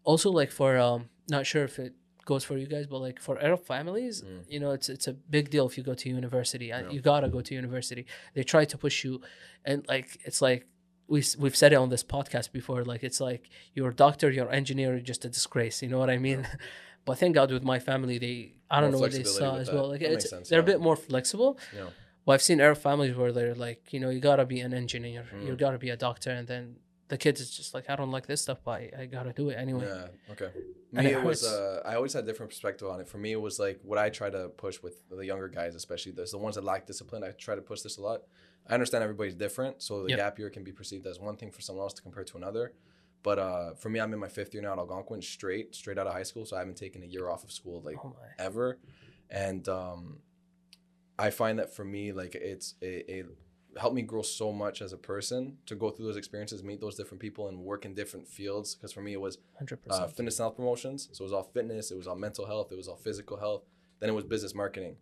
also like for um not sure if it goes for you guys, but like for Arab families, Mm. you know, it's it's a big deal if you go to university. Yeah. You gotta go to university. They try to push you, and like it's like we, we've said it on this podcast before. Like it's like you're doctor, you're engineer, just a disgrace. You know what I mean? but thank God with my family, they I don't More know what they saw as that. well. Like That it's sense, they're a bit more flexible. Yeah. But I've seen Arab families where they're like, you know, you gotta be an engineer, you Mm. gotta be a doctor, and then the kids is just like, I don't like this stuff, but I, I gotta do it anyway. Yeah. Okay. Me, it it, was. Uh, I always had a different perspective on it. For me, it was like what I try to push with the younger guys, especially those the ones that lack discipline. I try to push this a lot. I understand everybody's different, so the Yep. gap year can be perceived as one thing for someone else to compare to another. But uh, for me, I'm in my fifth year now at Algonquin, straight, straight out of high school. So I haven't taken a year off of school like Oh ever, and um, I find that for me, like it's it, it helped me grow so much as a person to go through those experiences, meet those different people, and work in different fields. Because for me, it was Hundred uh, percent. fitness and health promotions. So it was all fitness, it was all mental health, it was all physical health. Then it was business marketing.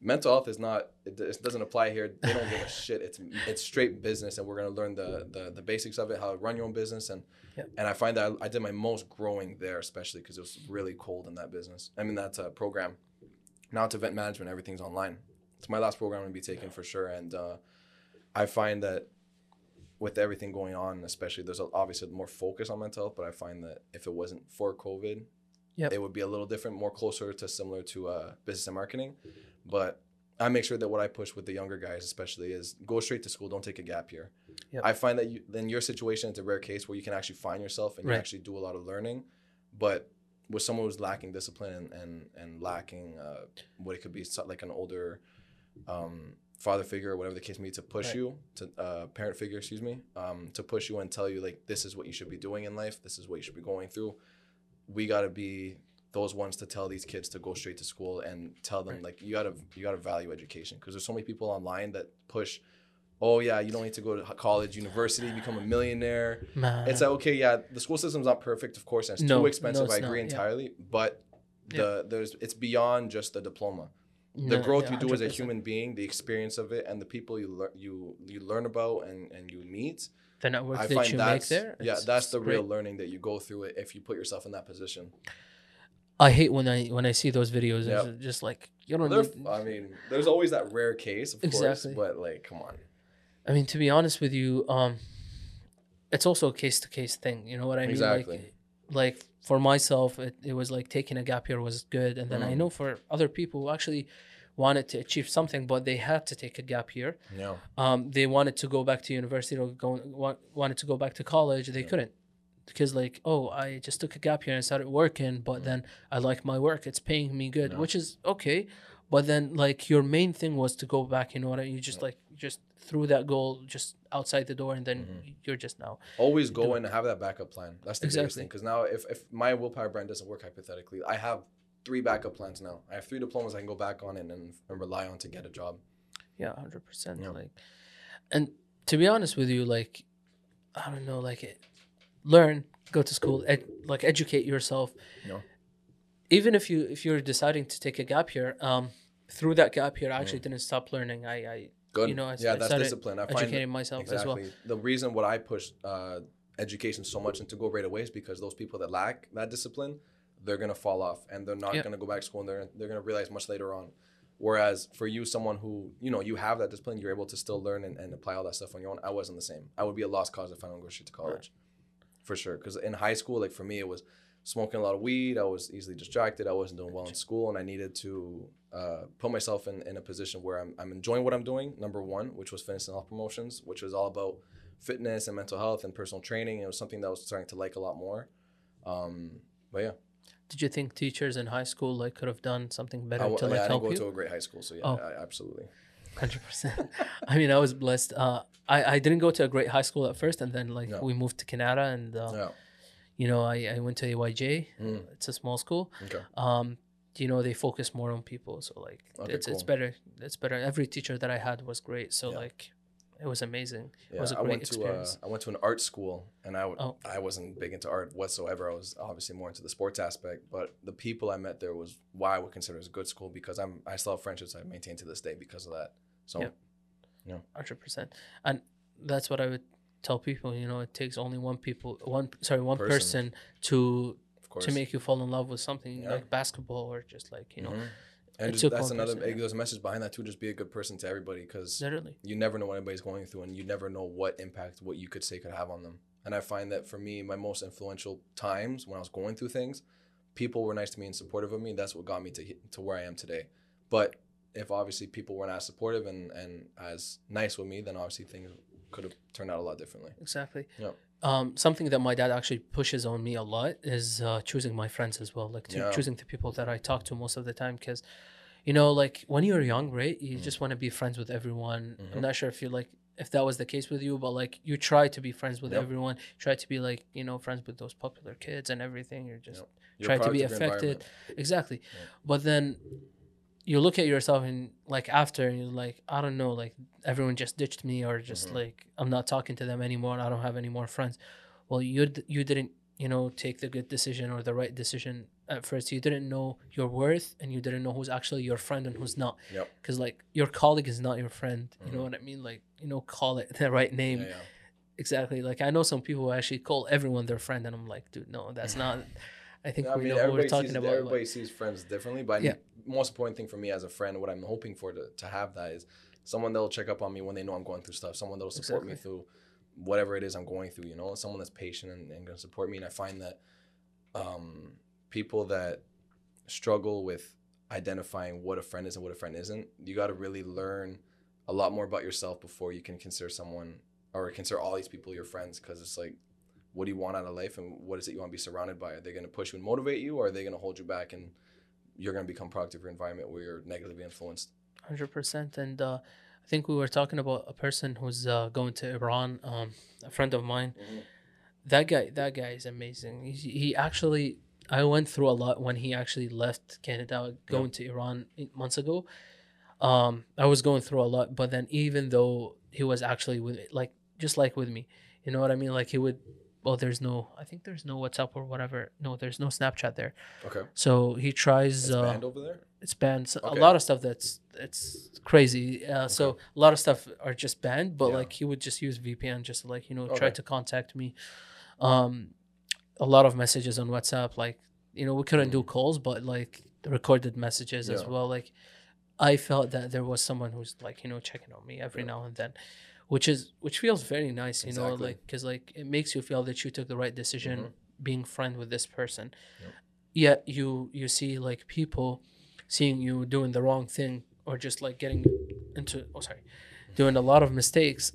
Mental health is not it, it doesn't apply here. They don't give a shit. It's it's straight business, and we're gonna learn the the, the basics of it, how to run your own business, and Yep. and I find that I, I did my most growing there, especially because it was really cold in that business. I mean that uh, program. Now it's event management. Everything's online. It's my last program gonna be taking for sure, and uh, I find that with everything going on, especially there's a- obviously more focus on mental health, but I find that if it wasn't for COVID, Yep. it would be a little different, more closer to similar to uh, business and marketing. But I make sure that what I push with the younger guys, especially, is go straight to school. Don't take a gap year. Yep. I find that you, in your situation, it's a rare case where you can actually find yourself and Right. you actually do a lot of learning. But with someone who's lacking discipline and and, and lacking uh, what it could be like an older um, father figure or whatever the case may be to push Right. you to uh, parent figure excuse me um, to push you and tell you like this is what you should be doing in life this is what you should be going through we got to be those ones to tell these kids to go straight to school and tell them Right. like you gotta you gotta value education because there's so many people online that push oh yeah you don't need to go to college university become a millionaire Man. it's like okay yeah the school system's not perfect of course and it's No, too no, expensive it's i agree not, yeah. entirely but the there's it's beyond just the diploma the No, growth yeah, you do as a human being, the experience of it, and the people you learn you you learn about and and you meet. the network I that find you make there. yeah, that's the real great. learning that you go through it if you put yourself in that position. I hate when I when I see those videos. Yep. It's just like you don't. Need, I mean, there's always that rare case, of Exactly. course, but like, come on. I mean, to be honest with you, um, it's also a case to case thing. You know what I mean? Exactly. Like, like for myself, it, it was like taking a gap year was good, and then I Mm. know for other people who actually wanted to achieve something, but they had to take a gap year. Yeah, Um, they wanted to go back to university or go wa- wanted to go back to college. They Yeah. couldn't because like, oh, I just took a gap year and started working, but Mm. then I like my work. It's paying me good, Yeah. which is okay. But then like your main thing was to go back. You know what? I You just Yeah. like just threw that goal just outside the door, and then Mhm. you're just now. always go and have that backup plan. That's the biggest thing. Because now, if if my willpower brand doesn't work hypothetically, I have three backup plans now. I have three diplomas I can go back on and and, rely on to get a job. Yeah, hundred percent. Yeah. Like, and to be honest with you, like, I don't know, like, it, learn, go to school, ed, like, educate yourself. Yeah. Even if you if you're deciding to take a gap year, um, through that gap year, I actually Mm. didn't stop learning. I I Good. You know, I yeah, I that's discipline. I find educating myself as well. The reason what I push uh, education so much and to go right away is because those people that lack that discipline, they're gonna fall off and they're not Yeah. gonna go back to school and they're they're gonna realize much later on. Whereas for you, someone who you know you have that discipline, you're able to still learn and, and apply all that stuff on your own. I wasn't the same. I would be a lost cause if I don't go straight to college, for sure. Because in high school, like for me, it was smoking a lot of weed. I was easily distracted. I wasn't doing well in school, and I needed to uh, put myself in, in a position where I'm, I'm enjoying what I'm doing. Number one, which was fitness and health promotions, which was all about fitness and mental health and personal training. It was something that I was starting to like a lot more. Um, but yeah, Did you think teachers in high school like could have done something better I, to like yeah, I didn't help go you? to a great high school, so yeah, Oh. I, absolutely. Hundred percent. I mean, I was blessed. Uh, I I didn't go to a great high school at first, and then like No. we moved to Canada, and uh, Yeah. You know, I I went to AYJ. Mm, It's a small school. okay. Um, you know, they focus more on people, so like Okay, it's it's better. It's better. Every teacher that I had was great. So Yeah. like, it was amazing. Yeah, was a I great went to uh, experience. I went to an art school, and I w- Oh. I wasn't big into art whatsoever. I was obviously more into the sports aspect, but the people I met there was why I would consider it a good school because I'm I still have friendships I maintain to this day because of that. So Yep. Hundred percent. And that's what I would tell people. You know, it takes only one people, one sorry, one Person. person, to to make you fall in love with something Yeah. like basketball or just like you know, Mhm. and just, that's another person, yeah. there's a message behind that too. Just be a good person to everybody because literally. you never know what anybody's going through, and you never know what impact what you could say could have on them. And I find that for me, my most influential times when I was going through things, people were nice to me and supportive of me. That's what got me to to where I am today. But if obviously people weren't as supportive and and as nice with me, then obviously things could have turned out a lot differently. Exactly. Yeah. Um, something that my dad actually pushes on me a lot is uh, choosing my friends as well, like to, Yeah. choosing the people that I talk to most of the time. Because, you know, like when you're young, right, you Mm. just want to be friends with everyone. Mhm. I'm not sure if you like if that was the case with you, but like you try to be friends with Yep. everyone. Try to be like you know friends with those popular kids and everything. You're just Yep. Try to be product of your affected. exactly. Yeah. But then you look at yourself and like after and you're like I don't know like everyone just ditched me or just Mhm. like I'm not talking to them anymore I don't have any more friends well you you didn't you know take the good decision or the right decision at first you didn't know your worth and you didn't know who's actually your friend and who's not Yep. because like your colleague is not your friend you know Mhm. what I mean like you know call it the right name Yeah, yeah. exactly like I know some people who actually call everyone their friend and I'm like dude no that's not I think we mean, know what we're everybody talking sees, about but- everybody sees friends differently, but Yeah. most important thing for me as a friend, what I'm hoping for to, to have that is someone that'll check up on me when they know I'm going through stuff, someone that'll support me through whatever it is I'm going through, you know, someone that's patient and, and going to support me. And I find that um, people that struggle with identifying what a friend is and what a friend isn't, you got to really learn a lot more about yourself before you can consider someone or consider all these people your friends because it's like what do you want out of life and what is it you want to be surrounded by? Are they going to push you and motivate you, or are they going to hold you back and you're going to become product of your environment where you're negatively influenced? Hundred percent, and uh, I think we were talking about a person who's uh, going to Iran. Um, a friend of mine. That guy, that guy is amazing. He, he actually, I went through a lot when he actually left Canada, going to Iran eight months ago. Um, I was going through a lot, but then even though he was actually with, like, just like with me, you know what I mean? Like he would. Well, there's no. I think there's no WhatsApp or whatever. No, there's no Snapchat there. Okay, So he tries. it's uh, banned over there. it's banned. So Okay. A lot of stuff that's it's crazy. Uh, So a lot of stuff are just banned, but Yeah. like he would just use VPN just to like you know try to contact me. Um, a lot of messages on WhatsApp, like you know we couldn't do calls, but like recorded messages as well. Like I felt that there was someone who's like you know checking on me every Yeah. now and then. Which is which feels very nice, you know, like because like it makes you feel that you took the right decision Mhm. being friend with this person. Yep. Yet you you see like people seeing you doing the wrong thing or just like getting into oh sorry doing a lot of mistakes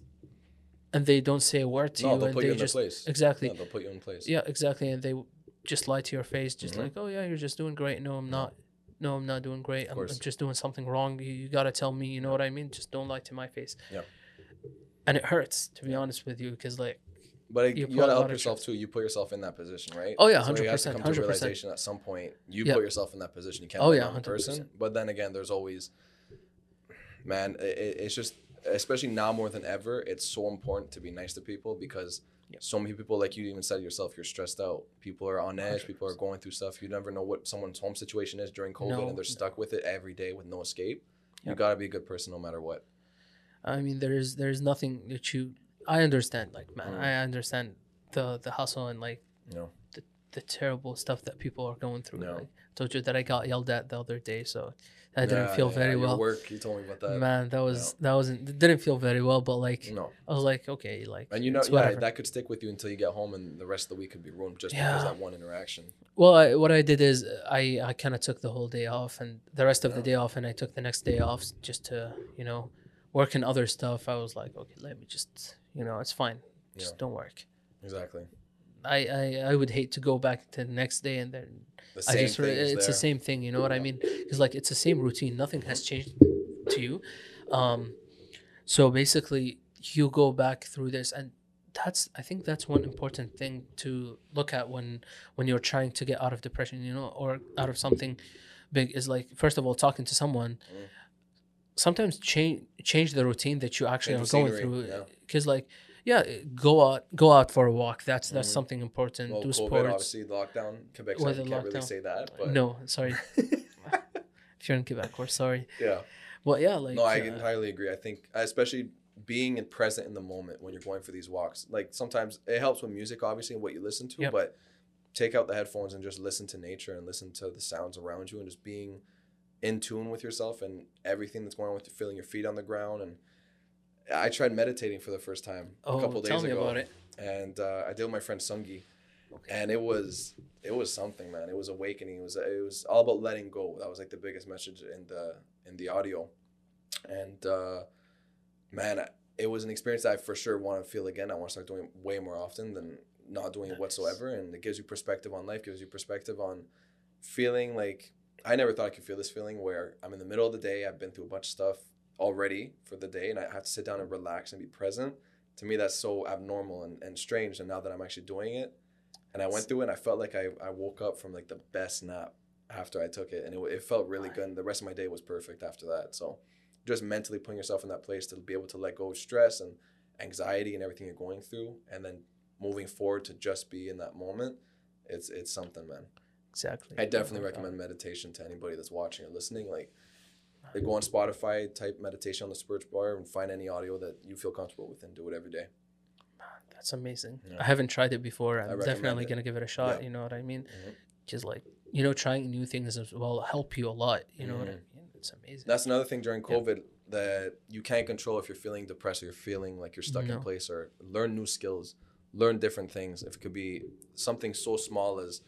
and they don't say a word to No, you they'll and put they you in just place. exactly Yeah, they'll put you in place. yeah exactly and they just lie to your face just Mhm. like oh yeah you're just doing great no i'm not no i'm not doing great I'm, I'm just doing something wrong you, you gotta tell me you know what i mean just don't lie to my face Yeah. And it hurts to be honest with you because like But it, You you, gotta help yourself too. You put yourself in that position, right? Oh, yeah, So you have to 100%, come to a realization at some point. You Yeah. put yourself in that position. You can't Oh, yeah, person. 100%. But then again, there's always, man. It, it- it's just, especially now more than ever, it's so important to be nice to people because Yep. so many people, like you even said yourself, you're stressed out. People are on edge. People are going through stuff. You never know what someone's home situation is during COVID, No, and they're stuck with it every day with no escape. You Yep. gotta be a good person no matter what. I mean, there's there's nothing that you. I understand, like man, Mm. I understand the the hustle and like You know. the terrible stuff that people are going through. No. Like, told you that I got yelled at the other day, so that didn't Yeah, feel yeah, very well. Work. You told me about that. Man, that was that wasn't didn't feel very well, but like No. I was like, okay, like And you know, yeah, that could stick with you until you get home, and the rest of the week could be ruined just Yeah. because of that one interaction. Well, I, what I did is I, I kind of took the whole day off and the rest of the day off, and I took the next day off just to you know work in other stuff. I was like, okay, let me just you know it's fine. just Yeah. don't work. Exactly. I, I I would hate to go back to the next day and then The I same just thing re- is it's the same thing. You know what I mean? Because like it's the same routine. Nothing has changed to you. Um, so basically, you go back through this, and that's I think that's one important thing to look at when when you're trying to get out of depression. You know, or out of something big is like first of all talking to someone. Mm. Sometimes change change the routine that you actually are going through. yeah. Because like yeah, go out go out for a walk. That's that's Mhm. something important. Well, Do COVID, sports. obviously, lockdown. Quebec With side, the you can't really say that, but No, sorry. if you're in Quebec, we're sorry. yeah. well yeah, like no, I uh, entirely agree. I think, especially being in present in the moment when you're going for these walks. Like sometimes it helps with music, obviously, and what you listen to. Yep. But take out the headphones and just listen to nature and listen to the sounds around you and just being in tune with yourself and everything that's going on with you, feeling your feet on the ground. And I tried meditating for the first time oh, a couple days tell me ago, about it. and uh, I did with my friend Sungi. Okay. and it was it was something man. It was awakening. It was it was all about letting go. That was like the biggest message in the in the audio. And uh man I- it was an experience that i for sure want to feel again. I want to start doing it way more often than not doing it whatsoever. And it gives you perspective on life gives you perspective on feeling like i never thought i could feel this feeling where i'm in the middle of the day i've been through a bunch of stuff already for the day and i have to sit down and relax and be present. To me that's so abnormal and, and strange and now that i'm actually doing it. And I went through it and I felt like I, I woke up from like the best nap after I took it and it, it felt really good and the rest of my day was perfect after that. So just mentally putting yourself in that place to be able to let go of stress and anxiety and everything you're going through and then moving forward to just be in that moment it's it's something man Exactly. I definitely Oh recommend meditation to anybody that's watching or listening like they go on Spotify type meditation on the search bar and find any audio that you feel comfortable with and do it every day God. That's amazing. Yeah. I haven't tried it before. I'm definitely it. gonna give it a shot. Yeah. You know what I mean? Mhm. Just like you know, trying new things as well help you a lot. You know what I Mhm. mean? It's amazing. That's another thing during Yeah. COVID that you can't control if you're feeling depressed or you're feeling like you're stuck No. in place or learn new skills, learn different things. If it could be something so small as,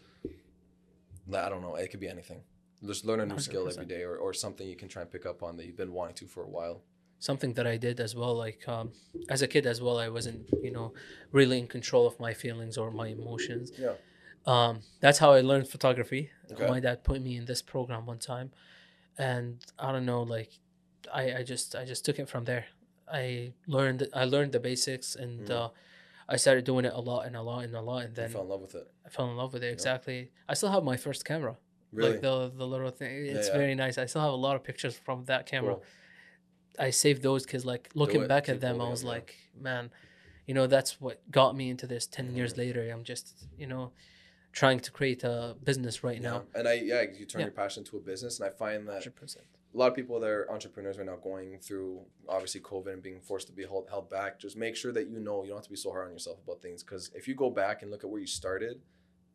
I don't know, it could be anything. Just learn a new skill every 100%. day or, or something you can try and pick up on that you've been wanting to for a while. Something that I did as well, like um, as a kid as well, I wasn't, you know, really in control of my feelings or my emotions. Yeah. Um, that's how I learned photography. Okay. My dad put me in this program one time, and I don't know, like, I, I just I just took it from there. I learned I learned the basics, and Mm. uh, I started doing it a lot and a lot and a lot, and You then fell in love with it. I fell in love with it. Exactly. I still have my first camera, Really? like the the little thing. It's yeah. very nice. I still have a lot of pictures from that camera. Cool. I saved those because, like, looking back keep at them, I was yeah. like, man, you know, that's what got me into this. 10 years Mhm. later, I'm just, you know, trying to create a business right Yeah. now. And I, yeah, you turn Yeah. your passion into a business. And I find that 100%. A lot of people that are entrepreneurs right now going through obviously COVID and being forced to be held, held back, just make sure that you know you don't have to be so hard on yourself about things. Because if you go back and look at where you started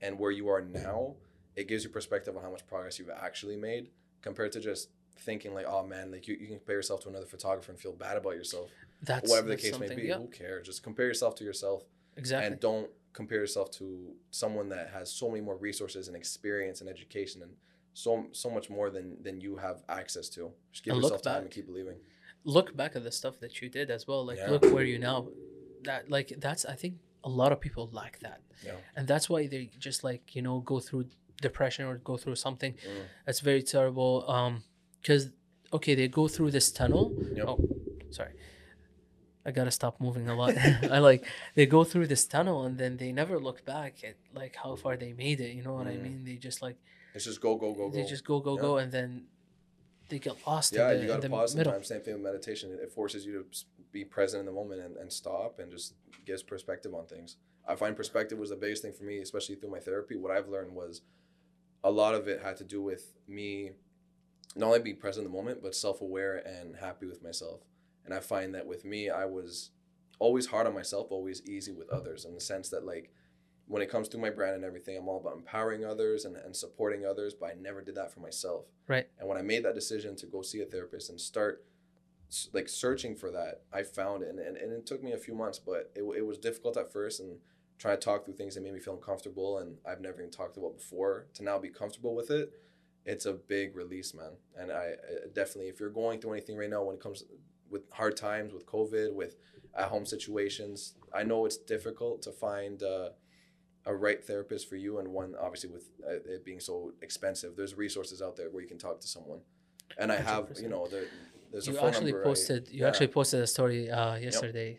and where you are now, it gives you perspective on how much progress you've actually made compared to just thinking like, oh man, like you, you can compare yourself to another photographer and feel bad about yourself. That's Whatever the that's case may be, Yeah, who cares? Just compare yourself to yourself exactly. and don't compare yourself to someone that has so many more resources and experience and education and so so much more than than you have access to. Just give And yourself time and keep believing. Look back at the stuff that you did as well. Like, Yeah. look where you now. That like that's I think a lot of people lack that, Yeah. and that's why they just like you know go through depression or go through something Mm. that's very terrible. Um, because okay, they go through this tunnel. Yep. Oh, sorry. I gotta stop moving a lot. I like they go through this tunnel and then they never look back at like how far they made it. You know what I Mm. mean? They just like It's just go go go go. they just go go Yeah. go and then they get lost yeah, in the, you gotta the pause middle. sometimes. Same thing with meditation. It forces you to be present in the moment and, and stop and just gives perspective on things. I find perspective was the biggest thing for me, especially through my therapy. What I've learned was a lot of it had to do with me not only being present in the moment, but self aware and happy with myself. And I find that with me, I was always hard on myself, always easy with others in the sense that, like, when it comes to my brand and everything, I'm all about empowering others and, and supporting others, but I never did that for myself. Right. And when I made that decision to go see a therapist and start like searching for that, I found it. And, and, and it took me a few months, but it, it was difficult at first and trying to talk through things that made me feel uncomfortable and I've never even talked about before to now be comfortable with it. It's a big release, man. And I, I definitely, if you're going through anything right now when it comes with hard times, with COVID, with at home situations, I know it's difficult to find uh, a right therapist for you, and one obviously with uh, it being so expensive. There's resources out there where you can talk to someone, and I have you 100%. know there, there's a phone actually number. I- posted. you yeah, actually posted a story uh, yesterday.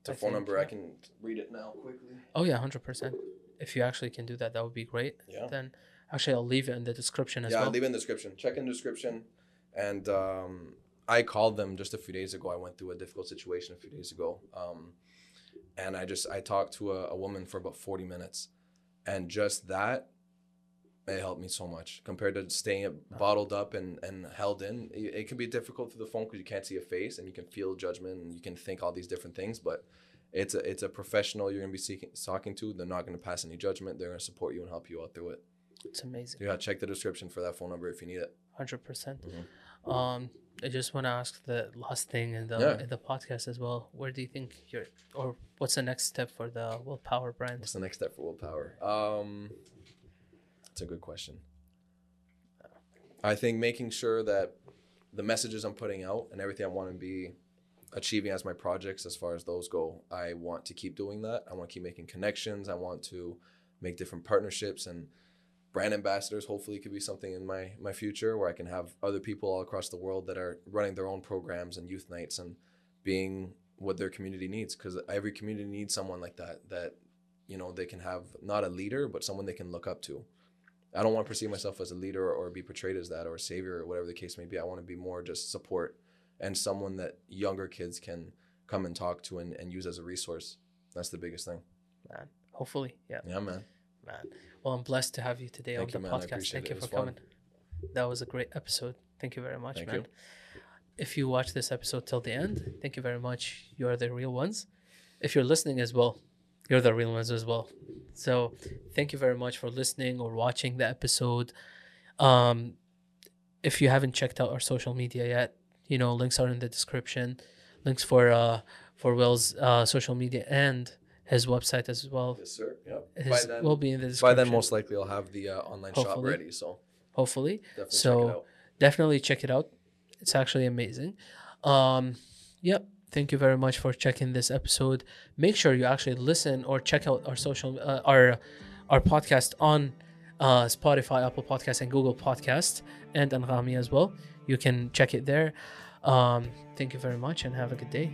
it's a I phone think, number. I can read it now quickly. Oh yeah, hundred percent. If you actually can do that, that would be great. Yeah. Then actually, I'll leave it in the description as well. yeah, well. I'll leave it in the description. Check in the description. And um, I called them just a few days ago. I went through a difficult situation a few days ago. Um, and I just I talked to a, a woman for about 40 minutes. And just that it helped me so much compared to staying bottled up and, and held in. It, it can be difficult through the phone because you can't see a face and you can feel judgment and you can think all these different things. But it's a it's a professional you're gonna be seeking, talking to. They're not gonna pass any judgment. They're gonna support you and help you out through it. It's amazing. Yeah, check the description for that phone number if you need it. Hundred percent. Mhm. Um, I just want to ask the last thing in the Yeah. in the podcast as well. Where do you think you're, or what's the next step for the Willpower brand? What's the next step for willpower? Um, that's a good question. I think making sure that the messages I'm putting out and everything I want to be achieving as my projects, as far as those go, I want to keep doing that. I want to keep making connections. I want to make different partnerships and brand ambassadors. Hopefully, could be something in my my future where I can have other people all across the world that are running their own programs and youth nights and being what their community needs. Because every community needs someone like that that you know they can have not a leader but someone they can look up to. I don't want to perceive myself as a leader or be portrayed as that or a savior or whatever the case may be. I want to be more just support and someone that younger kids can come and talk to and, and use as a resource. That's the biggest thing. Man, hopefully, yeah, yeah man man. Well, I'm blessed to have you today Thank on you, the man. Podcast. Thank it. you It for was fun. coming. That was a great episode. Thank you very much, Thank man. you. If you watch this episode till the end, thank you very much. You are the real ones. If you're listening as well, you're the real ones as well. So thank you very much for listening or watching the episode. Um, if you haven't checked out our social media yet, you know links are in the description. Links for uh for Will's uh social media and his website as well. yes sir His by then, will be in the description. by then most likely i'll have the uh, online shop Hopefully. ready so hopefully. definitely So- check it out definitely check it out. It's actually amazing. Um, yep. Thank you very much for checking this episode. Make sure you actually listen or check out our social uh, our our podcast on uh, Spotify, Apple Podcast, and Google Podcast, and Anghami as well. You can check it there. Um, thank you very much and have a good day.